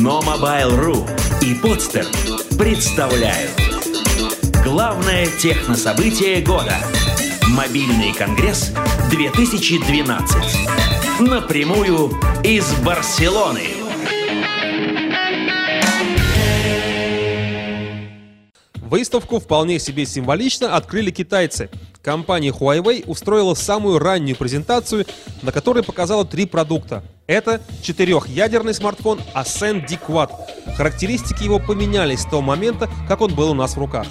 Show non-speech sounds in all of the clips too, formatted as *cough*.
Но Mobile.ru и Подстер представляют Главное технособытие года Мобильный конгресс 2012 Напрямую из Барселоны Выставку вполне себе символично открыли китайцы. Компания Huawei устроила самую раннюю презентацию, на которой показала три продукта. Это четырехъядерный смартфон Ascend D Quad. Характеристики его поменялись с того момента, как он был у нас в руках.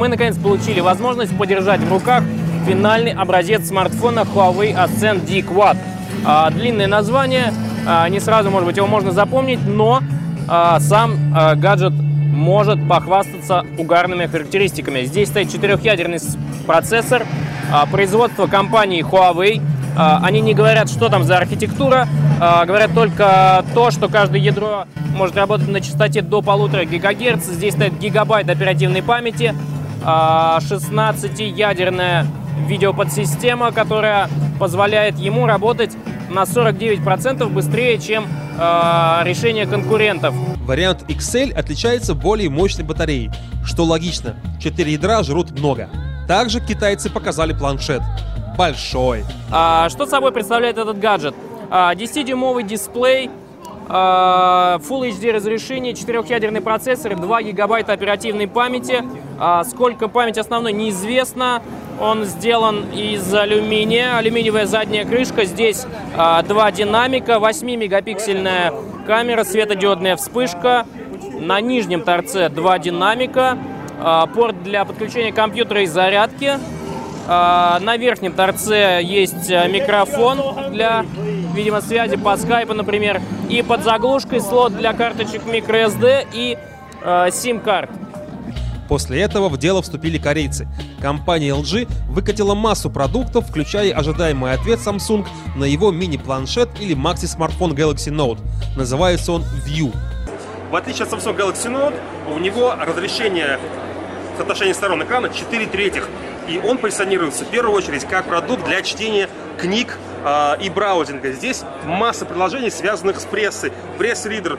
Мы наконец получили возможность подержать в руках финальный образец смартфона Huawei Ascend D Quad. А, длинное название, а, не сразу, может быть, его можно запомнить, но а, сам гаджет может похвастаться угарными характеристиками. Здесь стоит четырехъядерный процессор а, производства компании Huawei. А, они не говорят, что там за архитектура, а, говорят только то, что каждое ядро может работать на частоте до полутора гигагерц. Здесь стоит гигабайт оперативной памяти, 16-ядерная видеоподсистема, которая позволяет ему работать на 49% быстрее, чем э, решение конкурентов. Вариант XL отличается более мощной батареей, что логично, 4 ядра жрут много. Также китайцы показали планшет. Большой. А, что собой представляет этот гаджет? А, 10-дюймовый дисплей, а, Full HD разрешение, 4-ядерный процессор, 2 гигабайта оперативной памяти. А, сколько памяти основной неизвестно. Он сделан из алюминия, алюминиевая задняя крышка. Здесь а, два динамика, 8-мегапиксельная камера, светодиодная вспышка. На нижнем торце два динамика, а, порт для подключения компьютера и зарядки. А, на верхнем торце есть микрофон для, видимо, связи по скайпу, например. И под заглушкой слот для карточек microSD и э, SIM-карт. После этого в дело вступили корейцы. Компания LG выкатила массу продуктов, включая ожидаемый ответ Samsung на его мини-планшет или макси-смартфон Galaxy Note. Называется он View. В отличие от Samsung Galaxy Note, у него разрешение соотношения сторон экрана 4 третьих. И он позиционируется в первую очередь как продукт для чтения книг э, и браузинга. Здесь масса приложений, связанных с прессой. Пресс-ридер,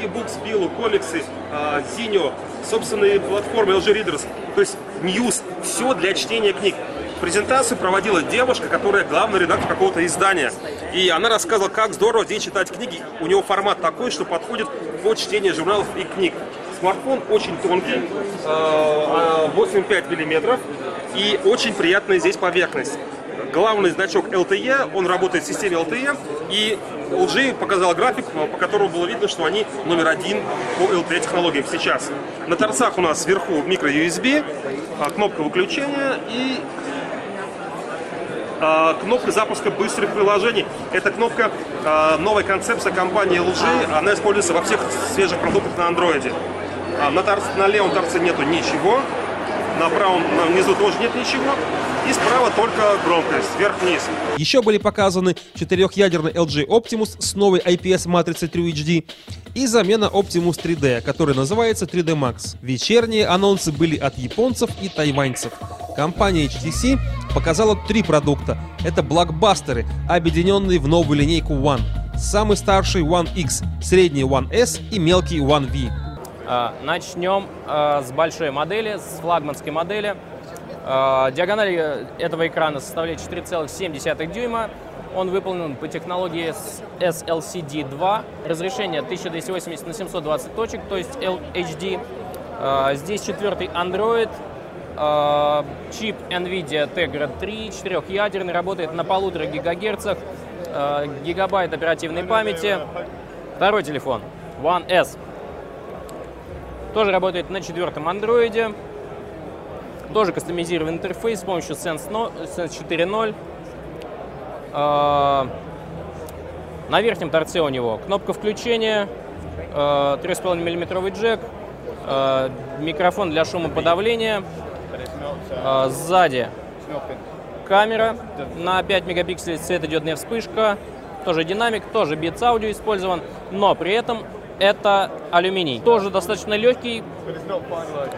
e-books, Билу, комиксы, э, Zinio, собственные платформы LG Readers, то есть News, все для чтения книг. Презентацию проводила девушка, которая главный редактор какого-то издания. И она рассказывала, как здорово здесь читать книги. У него формат такой, что подходит под чтение журналов и книг. Смартфон очень тонкий, 8,5 мм, и очень приятная здесь поверхность. Главный значок LTE, он работает в системе LTE, и LG показал график, по которому было видно, что они номер один по LTE технологиям сейчас. На торцах у нас сверху микро-USB, кнопка выключения и кнопка запуска быстрых приложений. Это кнопка новой концепции компании LG, она используется во всех свежих продуктах на Android. На, торц, на левом торце нету ничего, на правом на внизу тоже нет ничего. И справа только громкость, вверх-вниз. Еще были показаны четырехъядерный LG Optimus с новой IPS-матрицей True HD и замена Optimus 3D, который называется 3D Max. Вечерние анонсы были от японцев и тайваньцев. Компания HTC показала три продукта. Это блокбастеры, объединенные в новую линейку One. Самый старший One X, средний One S и мелкий One V. Начнем с большой модели, с флагманской модели. Диагональ этого экрана составляет 4,7 дюйма. Он выполнен по технологии SLCD2. Разрешение 1280 на 720 точек, то есть LHD. Здесь четвертый Android. Чип NVIDIA Tegra 3, четырехъядерный, работает на полутора гигагерцах. Гигабайт оперативной памяти. Второй телефон One S. Тоже работает на четвертом андроиде. Тоже кастомизированный интерфейс с помощью Sense, no, Sense 4.0. Э, на верхнем торце у него кнопка включения, э, 3,5 мм джек, э, микрофон для шумоподавления. Сзади камера на 5 мегапикселей, светодиодная вспышка, тоже динамик, тоже Beats аудио использован, но при этом это алюминий. Тоже достаточно легкий.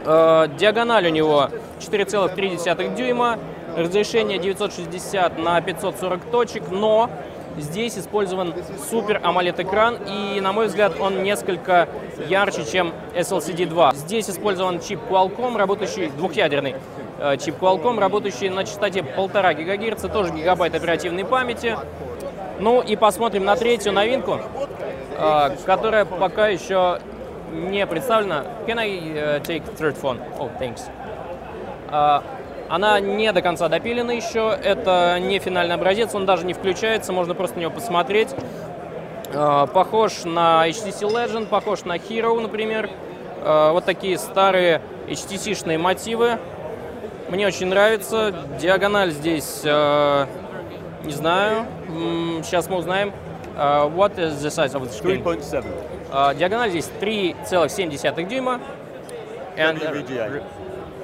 Э, диагональ у него 4,3 дюйма. Разрешение 960 на 540 точек, но Здесь использован супер AMOLED экран, и, на мой взгляд, он несколько ярче, чем SLCD 2. Здесь использован чип Qualcomm, работающий двухъядерный э, чип Qualcomm, работающий на частоте 1,5 ГГц, тоже гигабайт оперативной памяти. Ну и посмотрим на третью новинку, э, которая пока еще не представлена. Can I uh, take third phone? Oh, thanks. Uh, она не до конца допилена еще, это не финальный образец, он даже не включается, можно просто на него посмотреть. Похож на HTC Legend, похож на Hero, например. Вот такие старые HTC-шные мотивы. Мне очень нравится. Диагональ здесь, не знаю, сейчас мы узнаем. what is the size of the screen? 3.7. Uh, диагональ здесь 3,7 дюйма. And, VGA.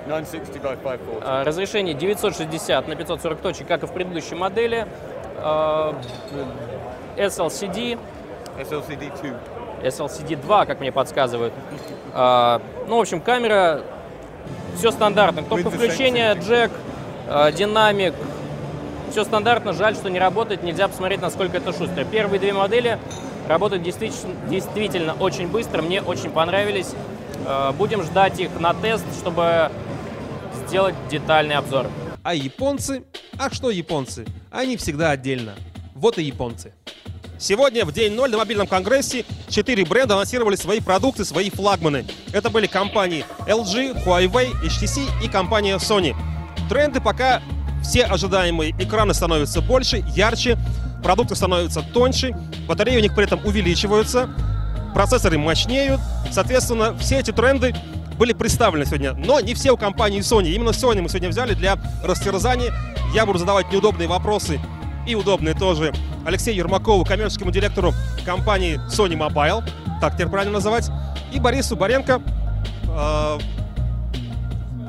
960 by 540. uh, разрешение 960 на 540 точек, как и в предыдущей модели. Uh, SLCD, SLCD 2. SLCD 2, как мне подсказывают. Uh, ну, в общем, камера, все стандартно. The включения, джек, uh, динамик, все стандартно. Жаль, что не работает, нельзя посмотреть, насколько это шустро. Первые две модели работают действительно, действительно очень быстро, мне очень понравились. Э, Будем ждать их на тест, чтобы сделать детальный обзор. А японцы? А что японцы? Они всегда отдельно. Вот и японцы. Сегодня, в день ноль на мобильном конгрессе, четыре бренда анонсировали свои продукты, свои флагманы. Это были компании LG, Huawei, HTC и компания Sony. Тренды пока все ожидаемые. Экраны становятся больше, ярче, продукты становятся тоньше, батареи у них при этом увеличиваются, процессоры мощнеют. Соответственно, все эти тренды были представлены сегодня, но не все у компании Sony. Именно Sony мы сегодня взяли для растерзания. Я буду задавать неудобные вопросы и удобные тоже Алексею Ермакову, коммерческому директору компании Sony Mobile, так теперь правильно называть, и Борису Баренко, э,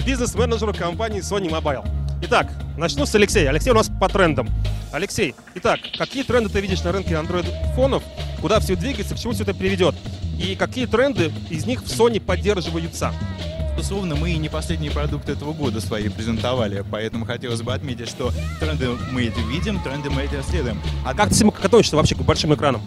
бизнес-менеджеру компании Sony Mobile. Итак, начну с Алексея. Алексей у нас по трендам. Алексей, итак, какие тренды ты видишь на рынке Android-фонов? Куда все двигается, к чему все это приведет? И какие тренды из них в Sony поддерживаются? Безусловно, мы и не последние продукты этого года свои презентовали, поэтому хотелось бы отметить, что тренды мы эти видим, тренды мы эти следуем. А как ты относишься вообще к большим экранам?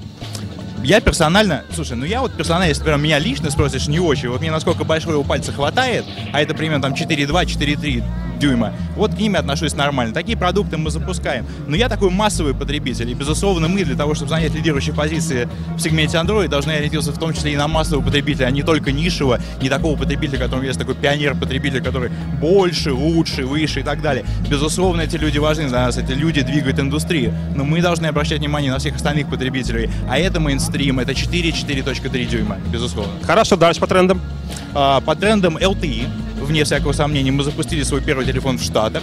Я персонально, слушай, ну я вот персонально, если прям меня лично спросишь, не очень. Вот мне насколько большого пальца хватает, а это примерно там 4,2, 4,3 дюйма, вот к ними отношусь нормально. Такие продукты мы запускаем. Но я такой массовый потребитель, и, безусловно, мы для того, чтобы занять лидирующие позиции в сегменте Android, должны ориентироваться в том числе и на массового потребителя, а не только нишевого, не такого потребителя, которому есть такой пионер-потребитель, который больше, лучше, выше и так далее. Безусловно, эти люди важны для нас, эти люди двигают индустрию, но мы должны обращать внимание на всех остальных потребителей, а это мейнстрим, это 4-4.3 дюйма, безусловно. Хорошо, дальше по трендам. А, по трендам LTE, вне всякого сомнения, мы запустили свой первый телефон в Штатах.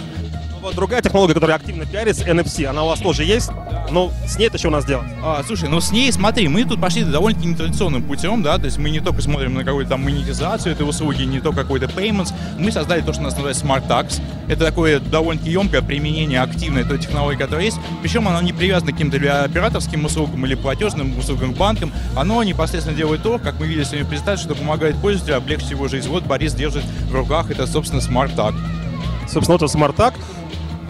Вот другая технология, которая активно пиарится, NFC, она у вас тоже есть, но с ней это что у нас делать? А, слушай, ну с ней, смотри, мы тут пошли довольно-таки нетрадиционным путем, да, то есть мы не только смотрим на какую-то там монетизацию этой услуги, не только какой-то payments, мы создали то, что у нас называется Smart Tax. Это такое довольно-таки емкое применение активной той технологии, которая есть, причем оно не привязано к каким-то операторским услугам или платежным услугам банкам, оно непосредственно делает то, как мы видели сегодня в презентации, что помогает пользователю облегчить его жизнь. Вот Борис держит в руках, это, собственно, Smart Tag. Собственно, это смартак.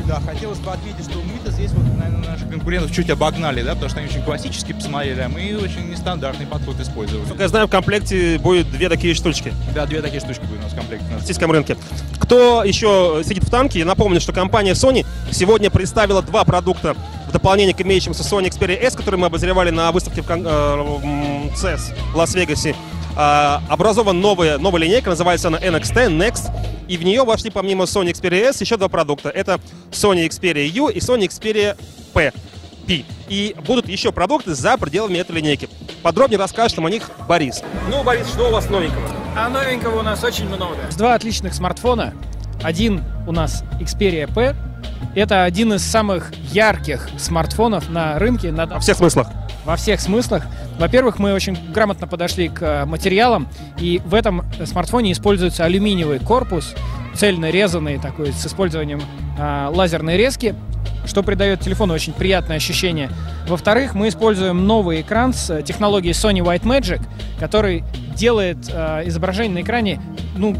Да, хотелось бы отметить, что мы-то здесь вот, наверное, наших конкурентов чуть обогнали, да, потому что они очень классически посмотрели, а мы очень нестандартный подход использовали. Как я знаю, в комплекте будет две такие штучки Да, две такие штучки будут у нас в комплекте. на российском рынке. Кто еще сидит в танке, я напомню, что компания Sony сегодня представила два продукта в дополнение к имеющимся Sony Xperia S, которые мы обозревали на выставке в кон- э, CES в Лас-Вегасе. А, образована новая, новая линейка, называется она NXT, Next, и в нее вошли помимо Sony Xperia S еще два продукта. Это Sony Xperia U и Sony Xperia P. P. И будут еще продукты за пределами этой линейки. Подробнее расскажет нам о них Борис. Ну, Борис, что у вас новенького? А новенького у нас очень много. Два отличных смартфона. Один у нас Xperia P. Это один из самых ярких смартфонов на рынке на, Во всех смыслах. во всех смыслах. Во-первых, мы очень грамотно подошли к э, материалам, и в этом смартфоне используется алюминиевый корпус, цельно резанный такой, с использованием а, лазерной резки, что придает телефону очень приятное ощущение. Во-вторых, мы используем новый экран с э, технологией Sony White Magic, который делает э, изображение на экране, ну,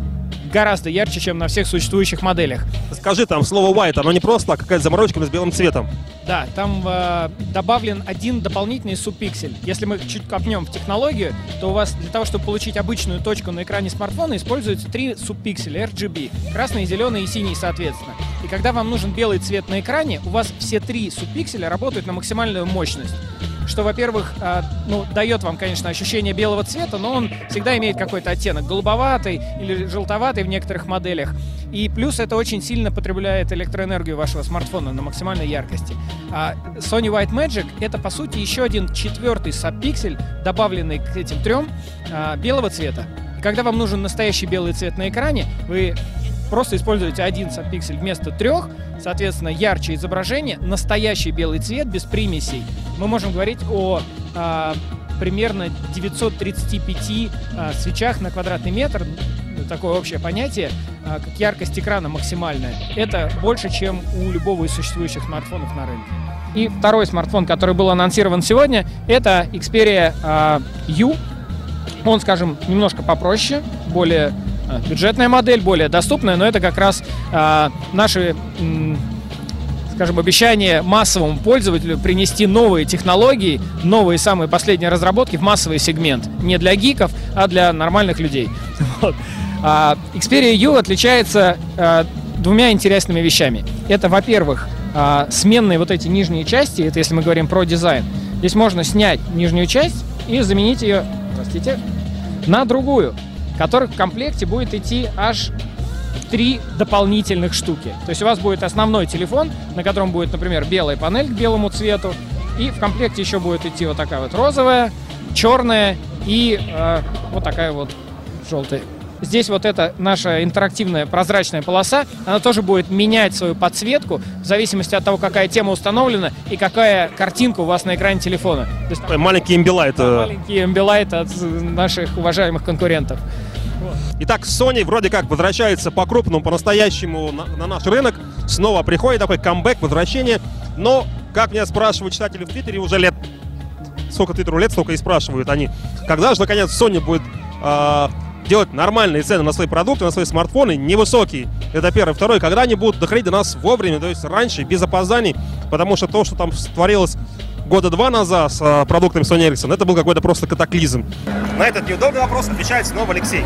гораздо ярче, чем на всех существующих моделях. Скажи там слово white, оно не просто так, какая-то заморочка с белым цветом. Да, там э, добавлен один дополнительный субпиксель. Если мы чуть копнем в технологию, то у вас для того, чтобы получить обычную точку на экране смартфона, используются три субпикселя RGB. Красный, зеленый и синий, соответственно. И когда вам нужен белый цвет на экране, у вас все три субпикселя работают на максимальную мощность что, во-первых, а, ну, дает вам, конечно, ощущение белого цвета, но он всегда имеет какой-то оттенок голубоватый или желтоватый в некоторых моделях. И плюс это очень сильно потребляет электроэнергию вашего смартфона на максимальной яркости. А Sony White Magic это, по сути, еще один четвертый сабпиксель, добавленный к этим трем, а, белого цвета. Когда вам нужен настоящий белый цвет на экране, вы просто используете один сабпиксель вместо трех, соответственно, ярче изображение, настоящий белый цвет без примесей. Мы можем говорить о а, примерно 935 а, свечах на квадратный метр, такое общее понятие, а, как яркость экрана максимальная. Это больше, чем у любого из существующих смартфонов на рынке. И второй смартфон, который был анонсирован сегодня, это Xperia а, U. Он, скажем, немножко попроще, более бюджетная модель, более доступная, но это как раз а, наши скажем, обещание массовому пользователю принести новые технологии, новые самые последние разработки в массовый сегмент. Не для гиков, а для нормальных людей. *laughs* Вот. А Xperia U отличается а, двумя интересными вещами. Это, во-первых, а, сменные вот эти нижние части, это если мы говорим про дизайн. Здесь можно снять нижнюю часть и заменить ее, простите, на другую, которых в комплекте будет идти аж три дополнительных штуки. То есть у вас будет основной телефон, на котором будет, например, белая панель к белому цвету, и в комплекте еще будет идти вот такая вот розовая, черная и э, вот такая вот желтая. Здесь вот эта наша интерактивная прозрачная полоса, она тоже будет менять свою подсветку в зависимости от того, какая тема установлена и какая картинка у вас на экране телефона. То есть, Маленький имбилайт. маленький эмбилайт от наших уважаемых конкурентов. Итак, Sony вроде как возвращается по-крупному, по-настоящему на, на наш рынок. Снова приходит такой камбэк, возвращение. Но, как меня спрашивают читатели в Твиттере, уже лет... Сколько Твиттеру лет, столько и спрашивают они. Когда же, наконец, Sony будет э, делать нормальные цены на свои продукты, на свои смартфоны, невысокие. Это первое. Второе, когда они будут доходить до нас вовремя, то есть раньше, без опозданий. Потому что то, что там творилось года два назад с э, продуктами Sony Ericsson, это был какой-то просто катаклизм. На этот неудобный вопрос отвечает снова Алексей.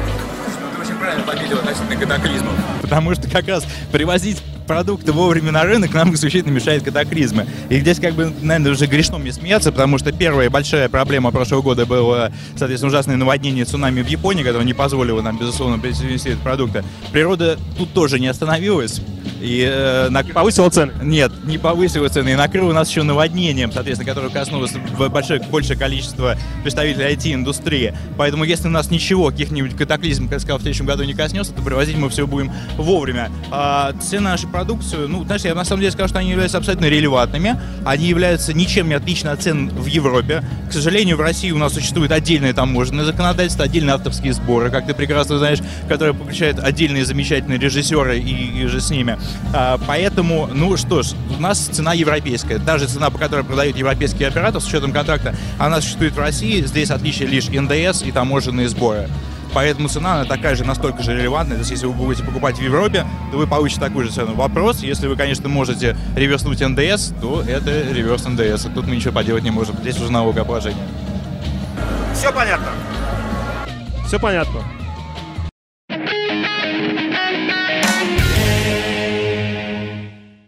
Ты очень правильно пометил относительно катаклизмов. Потому что как раз привозить продукты вовремя на рынок нам исключительно мешает катаклизмы. И здесь как бы, наверное, уже грешно мне смеяться, потому что первая большая проблема прошлого года была, соответственно, ужасное наводнение цунами в Японии, которое не позволило нам, безусловно, привезти эти продукты. Природа тут тоже не остановилась. И, э, на... Повысила цены. Нет, не повысила цены. И накрыло нас еще наводнением, соответственно, которое коснулось большое, большее количество представителей IT-индустрии. Поэтому, если у нас ничего, каких-нибудь катаклизм, как я сказал, в следующем году не коснется, то привозить мы все будем вовремя. А цены на нашу продукцию, ну, знаешь, я на самом деле скажу, что они являются абсолютно релевантными. Они являются ничем не отличны от цен в Европе. К сожалению, в России у нас существует отдельное таможенное законодательство, отдельные авторские сборы, как ты прекрасно знаешь, которые включают отдельные замечательные режиссеры и, и же с ними. А, поэтому, ну что ж, у нас цена европейская. Даже цена, по которой продают европейский оператор с учетом контракта, она существует в России. Здесь отличие лишь НДС и таможенные сборы. Поэтому цена она такая же, настолько же релевантная. То есть, если вы будете покупать в Европе, то вы получите такую же цену. Вопрос, если вы, конечно, можете реверснуть НДС, то это реверс НДС. И тут мы ничего поделать не можем. Здесь уже налогообложение. Все понятно. Все понятно.